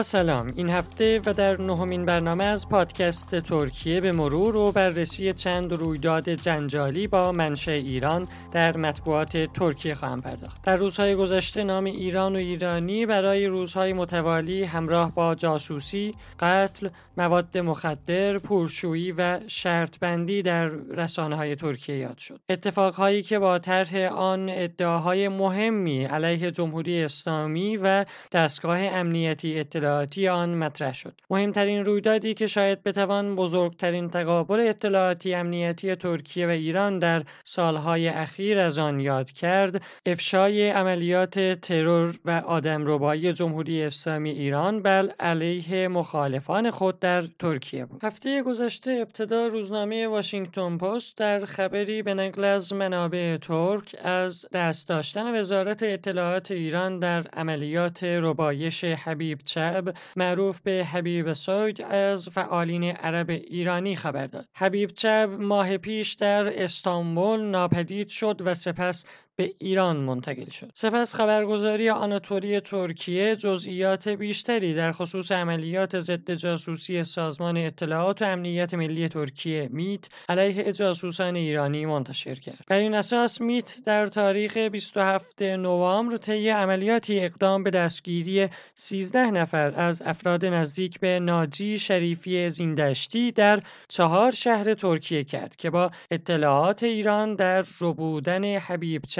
سلام. این هفته و در نهمین برنامه از پادکست ترکیه به مرور و بررسی چند رویداد جنجالی با منشأ ایران در مطبوعات ترکیه خواهم پرداخت. در روزهای گذشته نام ایران و ایرانی برای روزهای متوالی همراه با جاسوسی قتل مواد مخدر پولشویی و شرط بندی در رسانه های ترکیه یاد شد. اتفاقهایی که با طرح آن ادعاهای مهمی علیه جمهوری اسلامی و دستگاه امنیتی اطلاعاتی آن مطرح شد. مهمترین رویدادی که شاید بتوان بزرگترین تقابل اطلاعاتی امنیتی ترکیه و ایران در سالهای اخیر از آن یاد کرد افشای عملیات ترور و آدمربایی جمهوری اسلامی ایران بر علیه مخالفان خود در ترکیه بود. هفته گذشته ابتدا روزنامه واشنگتن پست در خبری به نقل از منابع ترک از دست داشتن وزارت اطلاعات ایران در عملیات ربایش حبیب چب معروف به حبیب سوید از فعالین عرب ایرانی خبر داد. حبیب چب ماه پیش در استانبول ناپدید شد و سپس به ایران منتقل شد. سپس خبرگزاری آناتولی ترکیه جزئیات بیشتری در خصوص عملیات ضد جاسوسی سازمان اطلاعات و امنیت ملی ترکیه میت علیه جاسوسان ایرانی منتشر کرد. بر این اساس میت در تاریخ 27 نوامبر طی عملیاتی اقدام به دستگیری 13 نفر از افراد نزدیک به ناجی شریفی زیندشتی در چهار شهر ترکیه کرد که با اطلاعات ایران در ربودن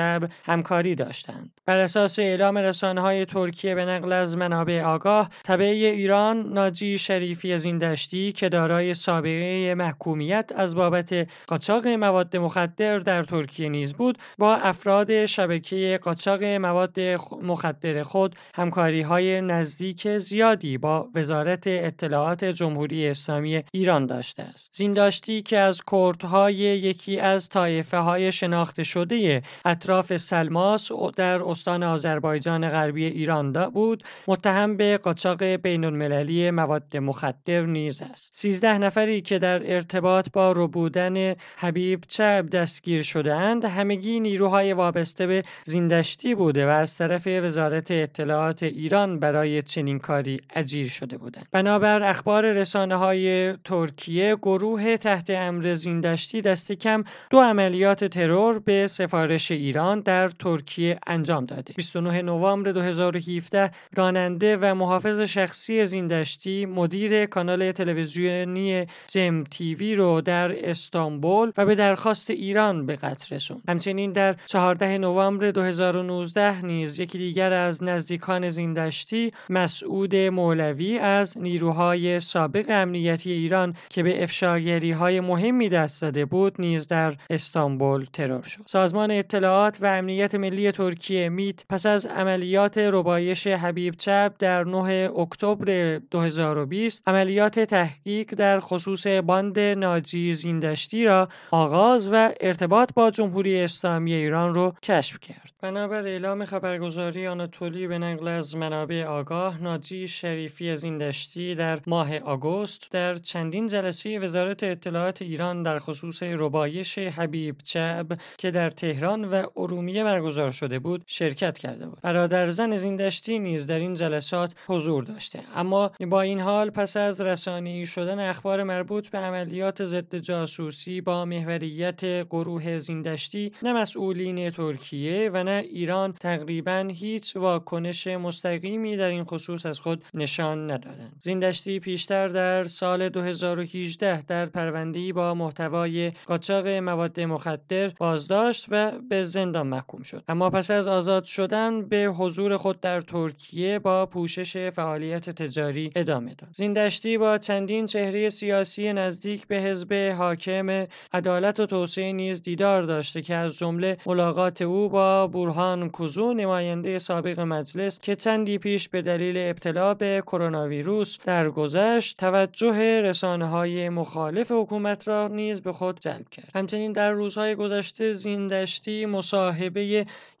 حبیب همکاری داشتند. بر اساس اعلام رسانه های ترکیه به نقل از منابع آگاه تبع ایران ناجی شریفی از این دشتی که دارای سابقه محکومیت از بابت قاچاق مواد مخدر در ترکیه نیز بود با افراد شبکه قاچاق مواد مخدر خود همکاری های نزدیک زیادی با وزارت اطلاعات جمهوری اسلامی ایران داشته است زینداشتی که از کردهای یکی از طایفه های شناخته شده اطراف سلماس در استان آذربایجان غربی ایران بود متهم به قاچاق بین المللی مواد مخدر نیز است. 13 نفری که در ارتباط با ربودن حبیب چب دستگیر شدهاند همگی نیروهای وابسته به زیندشتی بوده و از طرف وزارت اطلاعات ایران برای چنین کاری اجیر شده بودند. بنابر اخبار رسانه های ترکیه گروه تحت امر زیندشتی دست کم دو عملیات ترور به سفارش ایران در ترکیه انجام داده. 29 نوامبر 2017 راننده و محافظ شخصی زیندشتی مدیر کانال تلویزیونی جم تیوی رو در استانبول و به درخواست ایران به قتل رسوند. همچنین در 14 نوامبر 2019 نیز یکی دیگر از نزدیکان زیندشتی مسعود مولوی از نیروهای سابق امنیتی ایران که به افشاگری های مهمی دست زده بود نیز در استانبول ترور شد. سازمان اطلاعات و امنیت ملی ترکیه میت پس از عملیات ربایش حبیب چپ در 9 اکتبر 2020 عملیات تحقیق در خصوص باند ناجی زیندشتی را آغاز و ارتباط با جمهوری اسلامی ایران را کشف کرد. بنابر اعلام خبرگزاری آناتولی به نقل از منابع آگاه ناجی شریفی زیندشتی در ماه آگوست در چندین جلسه وزارت اطلاعات ایران در خصوص ربایش حبیب چب که در تهران و ارومیه برگزار شده بود شرکت کرده بود. برادر زن زیندشتی نیز در این جلسات حضور داشته. اما با این حال پس از رسانی شدن اخبار مربوط به عملیات ضد جاسوسی با محوریت گروه زیندشتی نه مسئولین ترکیه و نه ایران تقریبا هیچ واکنش مستقیمی در این خصوص از خود نشان ندادند. زیندشتی پیشتر در سال 2018 در پرونده‌ای با محتوای قاچاق مواد مخدر بازداشت و به زندان محکوم شد. اما پس از آزاد شدن به حضور خود در ترکیه با پوشش فعالیت تجاری ادامه داد. زیندشتی با چندین چهره سیاسی نزدیک به حزب حاکم عدالت و توسعه نیز دیدار داشته که از جمله ملاقات او با بورهان کوزو نماینده سابق مجلس که چندی پیش به دلیل ابتلا به کرونا ویروس درگذشت توجه رسانه های مخالف حکومت را نیز به خود جلب کرد. همچنین در روزهای گذشته زیندشتی مصاحبه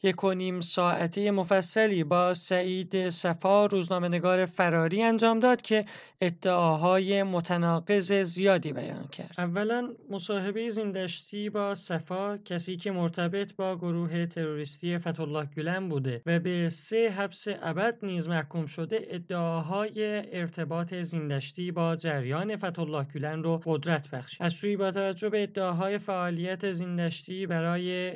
یک و نیم ساعته مفصلی با سعید صفا روزنامه‌نگار فراری انجام داد که ادعاهای متناقض زیادی بیان کرد. اولا مصاحبه زیندشتی با صفا کسی که مرتبط با گروه تروریستی فتولاه گلن بوده و به سه حبس ابد نیز محکوم شده ادعاهای ارتباط زیندشتی با جریان فتولاه گلن رو قدرت بخشید. از سوی با توجه به ادعاهای فعالیت زیندشتی برای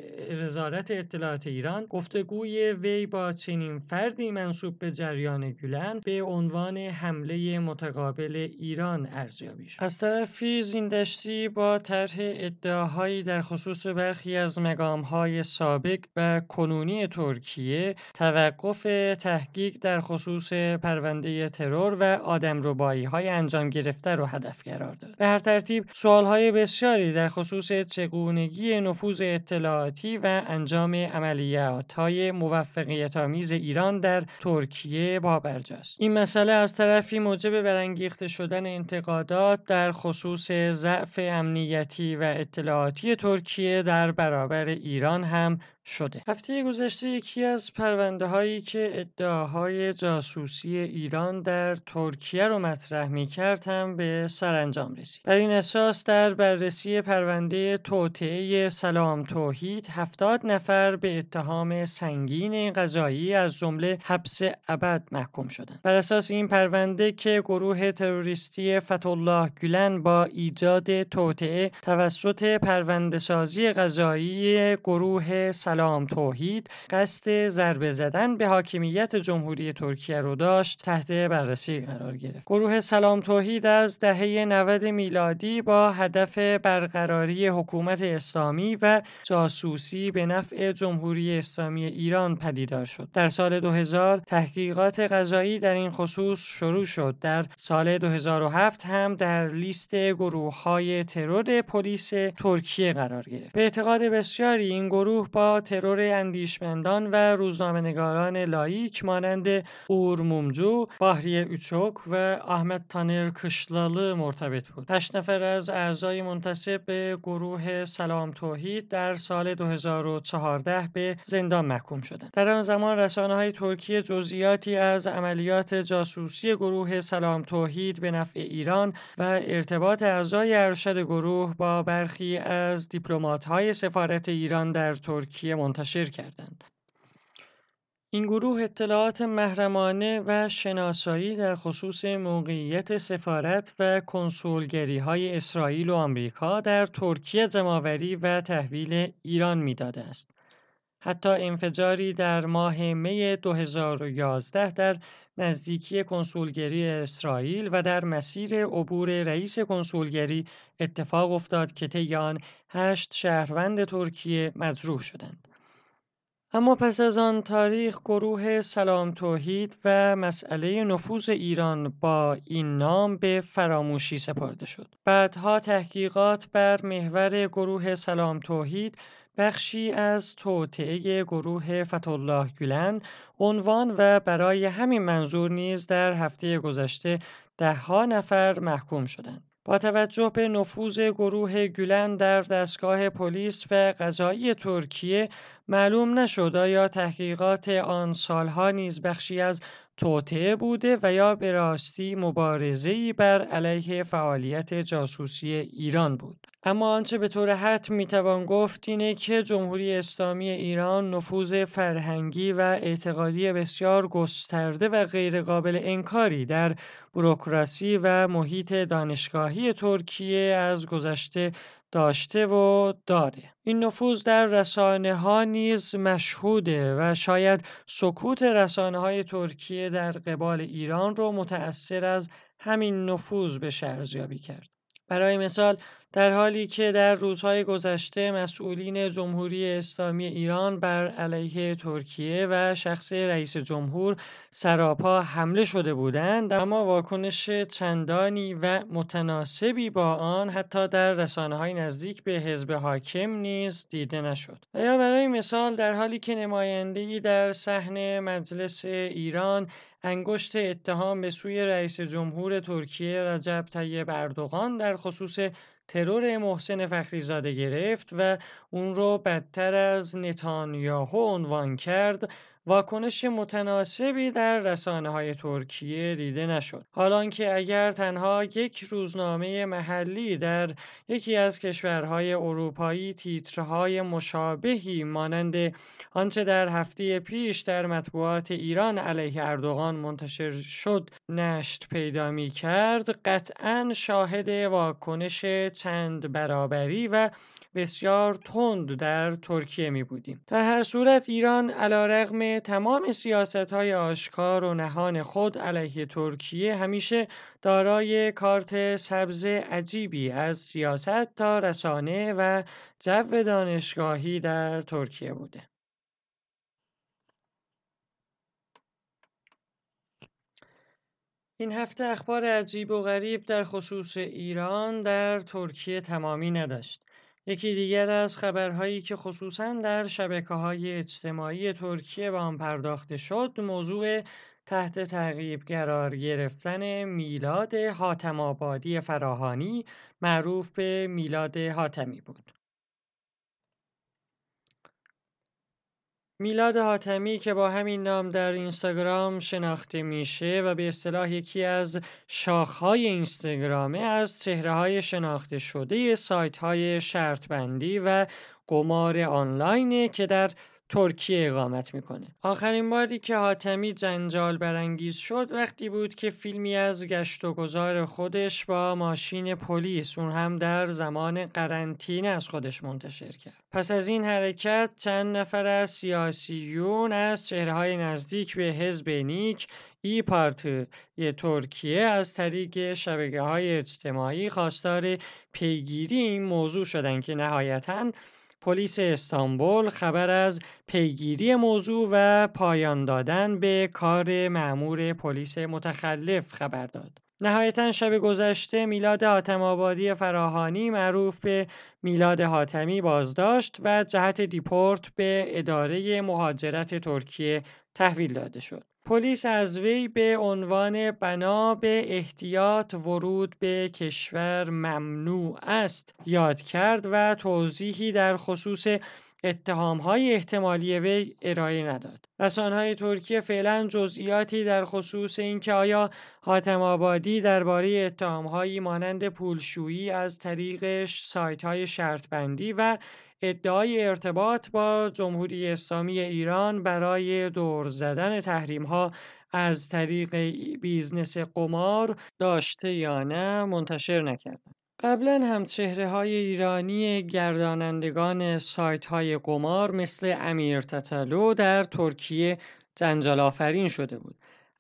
وزارت اطلاعات ایران گفتگوی وی با چنین فردی منصوب به جریان گلن به عنوان حمله متقابل ایران ارزیابی شد. از طرفی زیندشتی با طرح ادعاهایی در خصوص برخی از مقامهای سابق و کنونی ترکیه توقف تحقیق در خصوص پرونده ترور و آدمربایی های انجام گرفته را هدف قرار داد. به هر ترتیب سوالهای بسیاری در خصوص چگونگی نفوذ اطلاعاتی و انجام عملیات های موفقیت آمیز ایران در ترکیه با برجاست این مسئله از طرفی موجب برانگیخته شدن انتقادات در خصوص ضعف امنیتی و اطلاعاتی ترکیه در برابر ایران هم شده. هفته گذشته یکی از پرونده هایی که ادعاهای جاسوسی ایران در ترکیه رو مطرح می کرد هم به سرانجام رسید. بر این اساس در بررسی پرونده توطعه سلام توحید هفتاد نفر به اتهام سنگین قضایی از جمله حبس ابد محکوم شدند. بر اساس این پرونده که گروه تروریستی فتولاه گلن با ایجاد توطعه توسط پرونده سازی قضایی گروه سلام سلام توحید قصد ضربه زدن به حاکمیت جمهوری ترکیه رو داشت تحت بررسی قرار گرفت. گروه سلام توحید از دهه 90 میلادی با هدف برقراری حکومت اسلامی و جاسوسی به نفع جمهوری اسلامی ایران پدیدار شد. در سال 2000 تحقیقات قضایی در این خصوص شروع شد. در سال 2007 هم در لیست گروه های ترور پلیس ترکیه قرار گرفت. به اعتقاد بسیاری این گروه با ترور اندیشمندان و روزنامهنگاران لایک مانند اور مومجو، باهری اوچوک و احمد تانر کشلاlı مرتبط بود. هشت نفر از اعضای منتصب به گروه سلام توحید در سال 2014 به زندان محکوم شدند. در آن زمان رسانه های ترکیه جزئیاتی از عملیات جاسوسی گروه سلام توحید به نفع ایران و ارتباط اعضای ارشد گروه با برخی از دیپلمات های سفارت ایران در ترکیه منتشر کردند. این گروه اطلاعات محرمانه و شناسایی در خصوص موقعیت سفارت و کنسولگری های اسرائیل و آمریکا در ترکیه جمعآوری و تحویل ایران می‌داده است. حتی انفجاری در ماه می 2011 در نزدیکی کنسولگری اسرائیل و در مسیر عبور رئیس کنسولگری اتفاق افتاد که طی آن هشت شهروند ترکیه مجروح شدند. اما پس از آن تاریخ گروه سلام توحید و مسئله نفوذ ایران با این نام به فراموشی سپرده شد. بعدها تحقیقات بر محور گروه سلام توحید بخشی از توطعه گروه فتولاه گلن عنوان و برای همین منظور نیز در هفته گذشته دهها نفر محکوم شدند. با توجه به نفوذ گروه گلن در دستگاه پلیس و قضایی ترکیه معلوم نشد آیا تحقیقات آن سالها نیز بخشی از توطعه بوده و یا به راستی مبارزه‌ای بر علیه فعالیت جاسوسی ایران بود. اما آنچه به طور حتم می‌توان گفت اینه که جمهوری اسلامی ایران نفوذ فرهنگی و اعتقادی بسیار گسترده و غیرقابل انکاری در بروکراسی و محیط دانشگاهی ترکیه از گذشته داشته و داره. این نفوذ در رسانه ها نیز مشهوده و شاید سکوت رسانه های ترکیه در قبال ایران رو متأثر از همین نفوذ به ارزیابی کرد. برای مثال در حالی که در روزهای گذشته مسئولین جمهوری اسلامی ایران بر علیه ترکیه و شخص رئیس جمهور سراپا حمله شده بودند اما واکنش چندانی و متناسبی با آن حتی در رسانه های نزدیک به حزب حاکم نیز دیده نشد. یا برای مثال در حالی که نمایندهای در صحن مجلس ایران انگشت اتهام به سوی رئیس جمهور ترکیه رجب طیب اردوغان در خصوص ترور محسن فخریزاده گرفت و اون رو بدتر از نتانیاهو عنوان کرد. واکنش متناسبی در رسانه های ترکیه دیده نشد. حالان که اگر تنها یک روزنامه محلی در یکی از کشورهای اروپایی تیترهای مشابهی مانند آنچه در هفته پیش در مطبوعات ایران علیه اردوغان منتشر شد نشت پیدا می کرد قطعا شاهد واکنش چند برابری و بسیار تند در ترکیه می بودیم. در هر صورت ایران علا رغم تمام سیاست های آشکار و نهان خود علیه ترکیه همیشه دارای کارت سبز عجیبی از سیاست تا رسانه و جو دانشگاهی در ترکیه بوده. این هفته اخبار عجیب و غریب در خصوص ایران در ترکیه تمامی نداشت. یکی دیگر از خبرهایی که خصوصا در شبکه های اجتماعی ترکیه به آن پرداخته شد موضوع تحت تعقیب قرار گرفتن میلاد حاتم آبادی فراهانی معروف به میلاد حاتمی بود. میلاد حاتمی که با همین نام در اینستاگرام شناخته میشه و به اصطلاح یکی از شاخهای اینستاگرامه از چهره های شناخته شده سایت های شرطبندی و قمار آنلاینه که در ترکیه اقامت می‌کنه. آخرین باری که حاتمی جنجال برانگیز شد وقتی بود که فیلمی از گشت و گذار خودش با ماشین پلیس اون هم در زمان قرنطینه از خودش منتشر کرد. پس از این حرکت چند نفر از سیاسیون از چهره های نزدیک به حزب نیک ای پارتی ترکیه از طریق شبکه های اجتماعی خواستار پیگیری این موضوع شدن که نهایتاً پلیس استانبول خبر از پیگیری موضوع و پایان دادن به کار معمور پلیس متخلف خبر داد. نهایتا شب گذشته میلاد حاتم آبادی فراهانی معروف به میلاد حاتمی بازداشت و جهت دیپورت به اداره مهاجرت ترکیه تحویل داده شد. پلیس از وی به عنوان بنا به احتیاط ورود به کشور ممنوع است یاد کرد و توضیحی در خصوص اتهام های احتمالی وی ارائه نداد. های ترکیه فعلا جزئیاتی در خصوص اینکه آیا حاتم آبادی درباره اتهام مانند پولشویی از طریق سایت های شرط بندی و ادعای ارتباط با جمهوری اسلامی ایران برای دور زدن تحریم ها از طریق business قمار داشته یا نه منتشر نکردند. قبلا هم چهره های ایرانی گردانندگان سایت های قمار مثل امیر تتلو در ترکیه جنجال آفرین شده بود.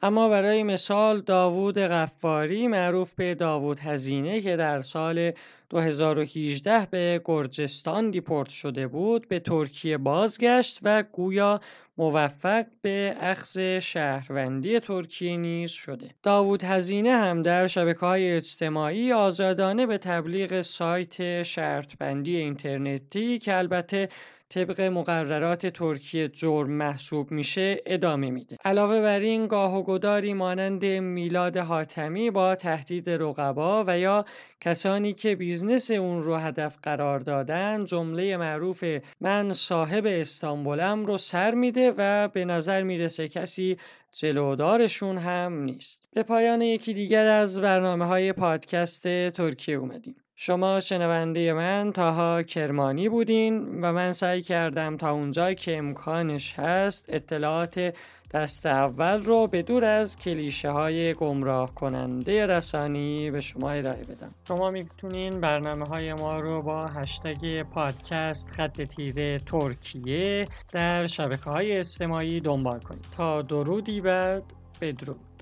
اما برای مثال داوود غفاری معروف به داوود هزینه که در سال 2018 به گرجستان دیپورت شده بود به ترکیه بازگشت و گویا موفق به اخذ شهروندی ترکیه نیز شده. داوود هزینه هم در شبکه های اجتماعی آزادانه به تبلیغ سایت شرطبندی اینترنتی که البته طبق مقررات ترکیه جرم محسوب میشه ادامه میده. علاوه بر این گاه و گداری مانند میلاد حاتمی با تهدید رقبا و یا کسانی که business اون رو هدف قرار دادن جمله معروف من صاحب استانبولم رو سر میده و به نظر می‌رسه کسی جلودارشون هم نیست. به پایان یکی دیگر از برنامه های پادکست ترکیه اومدیم. شما شنونده من طاها کرمانی بودین و من سعی کردم تا اونجا که امکانش هست اطلاعات دست اول رو به دور از کلیشه های گمراه کننده رسانه‌ای به شما ارائه بدم. شما می‌تونین برنامه های ما رو با هشتگ پادکست خط تیره ترکیه در شبکه های اجتماعی دنبال کنید. تا درودی بعد بدرود.